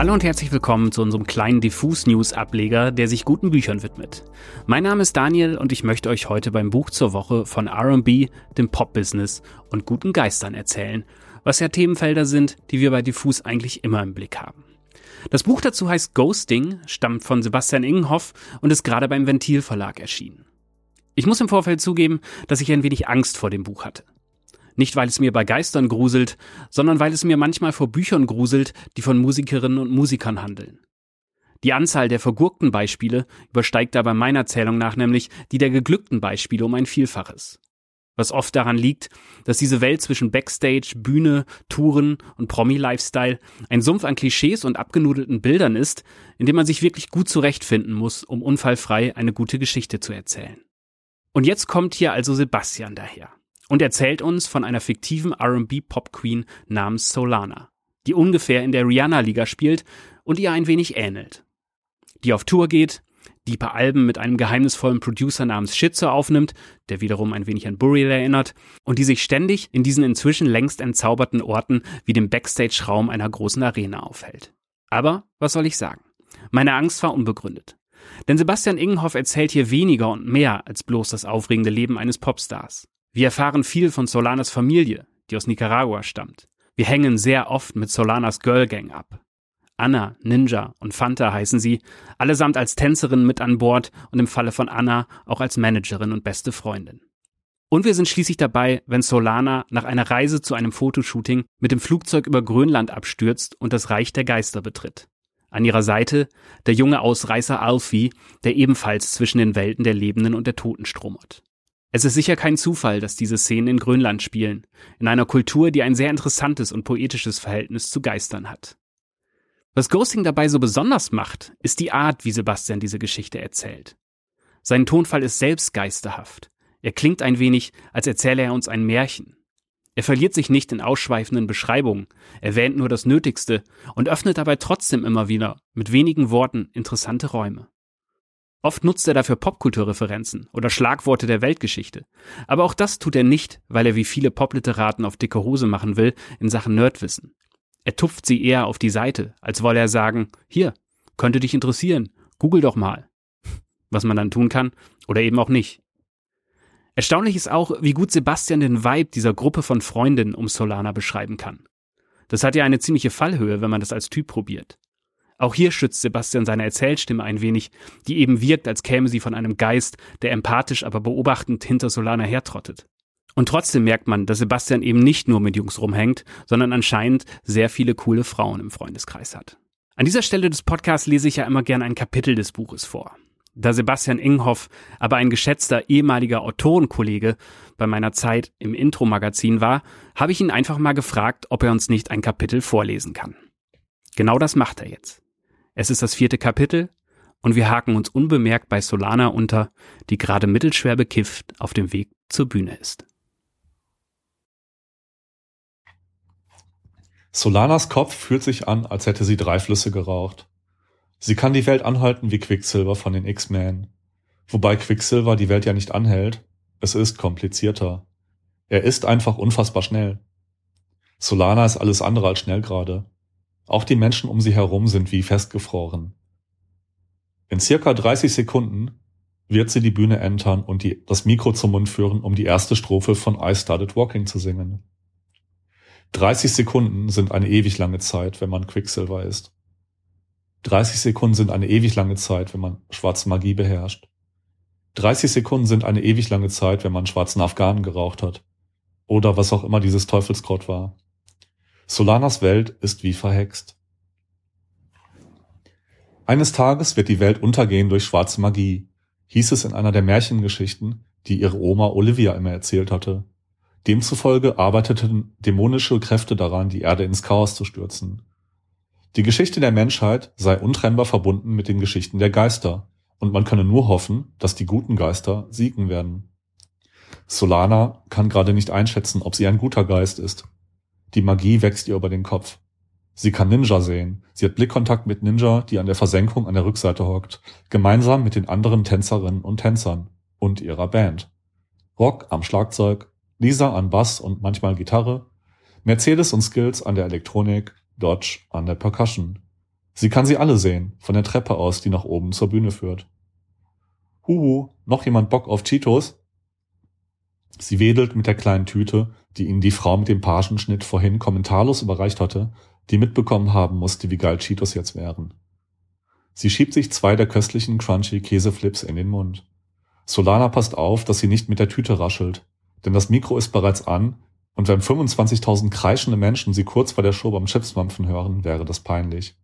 Hallo und herzlich willkommen zu unserem kleinen Diffus-News-Ableger, der sich guten Büchern widmet. Mein Name ist Daniel und ich möchte euch heute beim Buch zur Woche von R&B, dem Pop-Business und guten Geistern erzählen, was ja Themenfelder sind, die wir bei Diffus eigentlich immer im Blick haben. Das Buch dazu heißt Ghosting, stammt von Sebastian Ingenhoff und ist gerade beim Ventil Verlag erschienen. Ich muss im Vorfeld zugeben, dass ich ein wenig Angst vor dem Buch hatte. Nicht, weil es mir bei Geistern gruselt, sondern weil es mir manchmal vor Büchern gruselt, die von Musikerinnen und Musikern handeln. Die Anzahl der vergurkten Beispiele übersteigt dabei meiner Zählung nach nämlich die der geglückten Beispiele um ein Vielfaches. Was oft daran liegt, dass diese Welt zwischen Backstage, Bühne, Touren und Promi-Lifestyle ein Sumpf an Klischees und abgenudelten Bildern ist, in dem man sich wirklich gut zurechtfinden muss, um unfallfrei eine gute Geschichte zu erzählen. Und jetzt kommt hier also Sebastian daher und erzählt uns von einer fiktiven R&B-Pop-Queen namens Solana, die ungefähr in der Rihanna-Liga spielt und ihr ein wenig ähnelt. Die auf Tour geht, die paar Alben mit einem geheimnisvollen Producer namens Shitzer aufnimmt, der wiederum ein wenig an Burial erinnert, und die sich ständig in diesen inzwischen längst entzauberten Orten wie dem Backstage-Raum einer großen Arena aufhält. Aber was soll ich sagen? Meine Angst war unbegründet. Denn Sebastian Ingenhoff erzählt hier weniger und mehr als bloß das aufregende Leben eines Popstars. Wir erfahren viel von Solanas Familie, die aus Nicaragua stammt. Wir hängen sehr oft mit Solanas Girl Gang ab. Anna, Ninja und Fanta heißen sie, allesamt als Tänzerin mit an Bord und im Falle von Anna auch als Managerin und beste Freundin. Und wir sind schließlich dabei, wenn Solana nach einer Reise zu einem Fotoshooting mit dem Flugzeug über Grönland abstürzt und das Reich der Geister betritt. An ihrer Seite der junge Ausreißer Alfie, der ebenfalls zwischen den Welten der Lebenden und der Toten stromert. Es ist sicher kein Zufall, dass diese Szenen in Grönland spielen, in einer Kultur, die ein sehr interessantes und poetisches Verhältnis zu Geistern hat. Was Ghosting dabei so besonders macht, ist die Art, wie Sebastian diese Geschichte erzählt. Sein Tonfall ist selbst geisterhaft. Er klingt ein wenig, als erzähle er uns ein Märchen. Er verliert sich nicht in ausschweifenden Beschreibungen, erwähnt nur das Nötigste und öffnet dabei trotzdem immer wieder mit wenigen Worten interessante Räume. Oft nutzt er dafür Popkulturreferenzen oder Schlagworte der Weltgeschichte. Aber auch das tut er nicht, weil er wie viele Popliteraten auf dicke Hose machen will in Sachen Nerdwissen. Er tupft sie eher auf die Seite, als wolle er sagen, hier, könnte dich interessieren, google doch mal. Was man dann tun kann oder eben auch nicht. Erstaunlich ist auch, wie gut Sebastian den Vibe dieser Gruppe von Freundinnen um Solana beschreiben kann. Das hat ja eine ziemliche Fallhöhe, wenn man das als Typ probiert. Auch hier schützt Sebastian seine Erzählstimme ein wenig, die eben wirkt, als käme sie von einem Geist, der empathisch, aber beobachtend hinter Solana hertrottet. Und trotzdem merkt man, dass Sebastian eben nicht nur mit Jungs rumhängt, sondern anscheinend sehr viele coole Frauen im Freundeskreis hat. An dieser Stelle des Podcasts lese ich ja immer gerne ein Kapitel des Buches vor. Da Sebastian Inghoff aber ein geschätzter ehemaliger Autorenkollege bei meiner Zeit im Intro-Magazin war, habe ich ihn einfach mal gefragt, ob er uns nicht ein Kapitel vorlesen kann. Genau das macht er jetzt. Es ist das vierte Kapitel und wir haken uns unbemerkt bei Solana unter, die gerade mittelschwer bekifft auf dem Weg zur Bühne ist. Solanas Kopf fühlt sich an, als hätte sie drei Flüsse geraucht. Sie kann die Welt anhalten wie Quicksilver von den X-Men. Wobei Quicksilver die Welt ja nicht anhält. Es ist komplizierter. Er ist einfach unfassbar schnell. Solana ist alles andere als schnell gerade. Auch die Menschen um sie herum sind wie festgefroren. In circa 30 Sekunden wird sie die Bühne entern und die, das Mikro zum Mund führen, um die erste Strophe von I Started Walking zu singen. 30 Sekunden sind eine ewig lange Zeit, wenn man Quicksilver ist. 30 Sekunden sind eine ewig lange Zeit, wenn man schwarze Magie beherrscht. 30 Sekunden sind eine ewig lange Zeit, wenn man schwarzen Afghanen geraucht hat. Oder was auch immer dieses Teufelskraut war. Solanas Welt ist wie verhext. Eines Tages wird die Welt untergehen durch schwarze Magie, hieß es in einer der Märchengeschichten, die ihre Oma Olivia immer erzählt hatte. Demzufolge arbeiteten dämonische Kräfte daran, die Erde ins Chaos zu stürzen. Die Geschichte der Menschheit sei untrennbar verbunden mit den Geschichten der Geister, und man könne nur hoffen, dass die guten Geister siegen werden. Solana kann gerade nicht einschätzen, ob sie ein guter Geist ist. Die Magie wächst ihr über den Kopf. Sie kann Ninja sehen. Sie hat Blickkontakt mit Ninja, die an der Versenkung an der Rückseite hockt, gemeinsam mit den anderen Tänzerinnen und Tänzern und ihrer Band. Rock am Schlagzeug, Lisa an Bass und manchmal Gitarre, Mercedes und Skills an der Elektronik, Dodge an der Percussion. Sie kann sie alle sehen, von der Treppe aus, die nach oben zur Bühne führt. Huhu, noch jemand Bock auf Cheetos? Sie wedelt mit der kleinen Tüte, die ihnen die Frau mit dem Pagenschnitt vorhin kommentarlos überreicht hatte, die mitbekommen haben musste, wie geil Cheetos jetzt wären. Sie schiebt sich zwei der köstlichen crunchy Käseflips in den Mund. Solana passt auf, dass sie nicht mit der Tüte raschelt, denn das Mikro ist bereits an und wenn 25.000 kreischende Menschen sie kurz vor der Show beim Chipsmampfen hören, wäre das peinlich.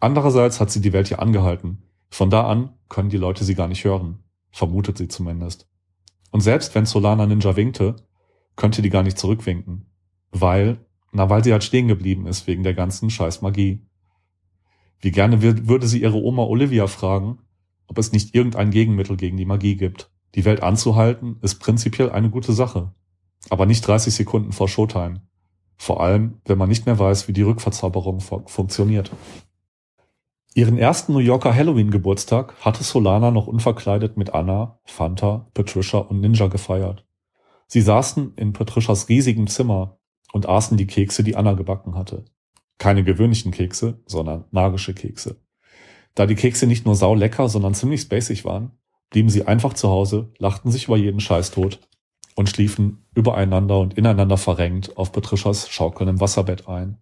Andererseits hat sie die Welt hier angehalten. Von da an können die Leute sie gar nicht hören. Vermutet sie zumindest. Und selbst wenn Solana Ninja winkte, könnte die gar nicht zurückwinken. Weil, na, weil sie halt stehen geblieben ist wegen der ganzen scheiß Magie. Wie gerne würde sie ihre Oma Olivia fragen, ob es nicht irgendein Gegenmittel gegen die Magie gibt. Die Welt anzuhalten ist prinzipiell eine gute Sache. Aber nicht 30 Sekunden vor Showtime. Vor allem, wenn man nicht mehr weiß, wie die Rückverzauberung funktioniert. Ihren ersten New Yorker Halloween-Geburtstag hatte Solana noch unverkleidet mit Anna, Fanta, Patricia und Ninja gefeiert. Sie saßen in Patricias riesigem Zimmer und aßen die Kekse, die Anna gebacken hatte. Keine gewöhnlichen Kekse, sondern magische Kekse. Da die Kekse nicht nur sau lecker, sondern ziemlich spacig waren, blieben sie einfach zu Hause, lachten sich über jeden Scheiß tot und schliefen übereinander und ineinander verrenkt auf Patricias schaukelndem Wasserbett ein.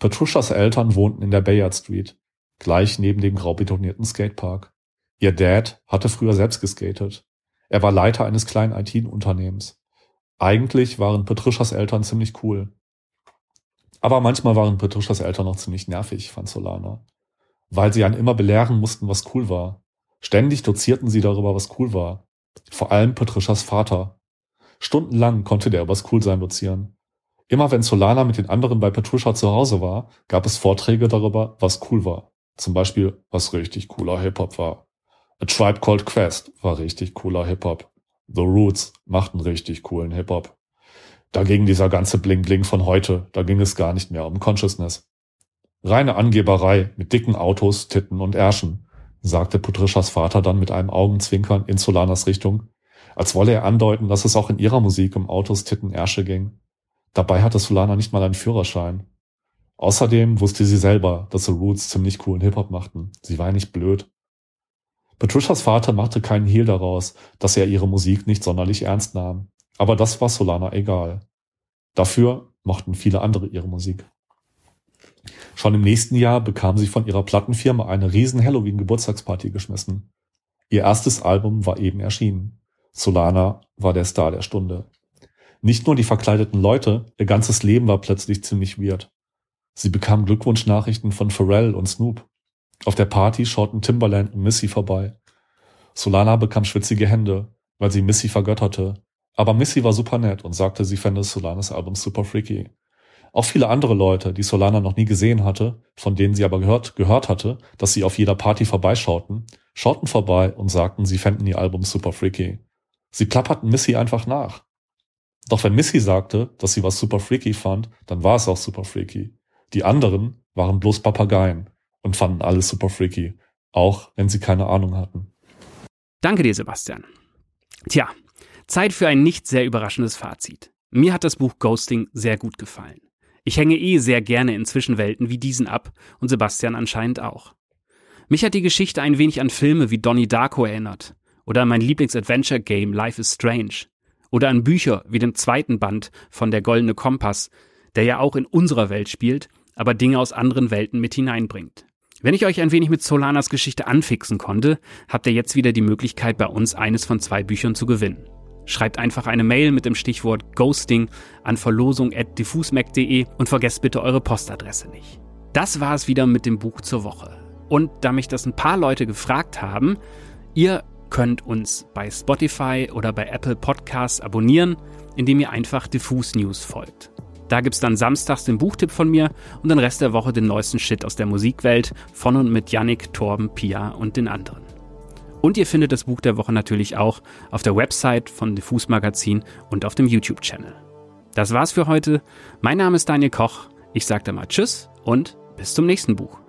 Patricias Eltern wohnten in der Bayard Street, gleich neben dem grau betonierten Skatepark. Ihr Dad hatte früher selbst geskatet. Er war Leiter eines kleinen IT-Unternehmens. Eigentlich waren Patricias Eltern ziemlich cool. Aber manchmal waren Patricias Eltern auch ziemlich nervig, fand Solana. Weil sie einen immer belehren mussten, was cool war. Ständig dozierten sie darüber, was cool war. Vor allem Patricias Vater. Stundenlang konnte der übers Coolsein dozieren. Immer wenn Solana mit den anderen bei Patricia zu Hause war, gab es Vorträge darüber, was cool war. Zum Beispiel, was richtig cooler Hip-Hop war. A Tribe Called Quest war richtig cooler Hip-Hop. The Roots machten richtig coolen Hip-Hop. Dagegen dieser ganze Bling-Bling von heute, da ging es gar nicht mehr um Consciousness. Reine Angeberei mit dicken Autos, Titten und Ärschen, sagte Patricias Vater dann mit einem Augenzwinkern in Solanas Richtung, als wolle er andeuten, dass es auch in ihrer Musik um Autos, Titten, Ärsche ging. Dabei hatte Solana nicht mal einen Führerschein. Außerdem wusste sie selber, dass The Roots ziemlich coolen Hip-Hop machten. Sie war nicht blöd. Patricias Vater machte keinen Hehl daraus, dass er ihre Musik nicht sonderlich ernst nahm. Aber das war Solana egal. Dafür mochten viele andere ihre Musik. Schon im nächsten Jahr bekam sie von ihrer Plattenfirma eine riesen Halloween-Geburtstagsparty geschmissen. Ihr erstes Album war eben erschienen. Solana war der Star der Stunde. Nicht nur die verkleideten Leute, ihr ganzes Leben war plötzlich ziemlich weird. Sie bekam Glückwunschnachrichten von Pharrell und Snoop. Auf der Party schauten Timbaland und Missy vorbei. Solana bekam schwitzige Hände, weil sie Missy vergötterte. Aber Missy war super nett und sagte, sie fände Solanas Album super freaky. Auch viele andere Leute, die Solana noch nie gesehen hatte, von denen sie aber gehört, gehört hatte, dass sie auf jeder Party vorbeischauten, schauten vorbei und sagten, sie fänden ihr Album super freaky. Sie plapperten Missy einfach nach. Doch wenn Missy sagte, dass sie was super freaky fand, dann war es auch super freaky. Die anderen waren bloß Papageien und fanden alles super freaky, auch wenn sie keine Ahnung hatten. Danke dir, Sebastian. Tja, Zeit für ein nicht sehr überraschendes Fazit. Mir hat das Buch Ghosting sehr gut gefallen. Ich hänge eh sehr gerne in Zwischenwelten wie diesen ab und Sebastian anscheinend auch. Mich hat die Geschichte ein wenig an Filme wie Donnie Darko erinnert oder an mein Lieblings-Adventure-Game Life is Strange oder an Bücher wie dem zweiten Band von Der Goldene Kompass, der ja auch in unserer Welt spielt, aber Dinge aus anderen Welten mit hineinbringt. Wenn ich euch ein wenig mit Solanas Geschichte anfixen konnte, habt ihr jetzt wieder die Möglichkeit, bei uns eines von zwei Büchern zu gewinnen. Schreibt einfach eine Mail mit dem Stichwort Ghosting an verlosung.diffusmac.de und vergesst bitte eure Postadresse nicht. Das war es wieder mit dem Buch zur Woche. Und da mich das ein paar Leute gefragt haben, ihr könnt uns bei Spotify oder bei Apple Podcasts abonnieren, indem ihr einfach Diffus News folgt. Da gibt's dann samstags den Buchtipp von mir und den Rest der Woche den neuesten Shit aus der Musikwelt von und mit Yannick, Torben, Pia und den anderen. Und ihr findet das Buch der Woche natürlich auch auf der Website von Diffus Magazin und auf dem YouTube-Channel. Das war's für heute. Mein Name ist Daniel Koch. Ich sage mal Tschüss und bis zum nächsten Buch.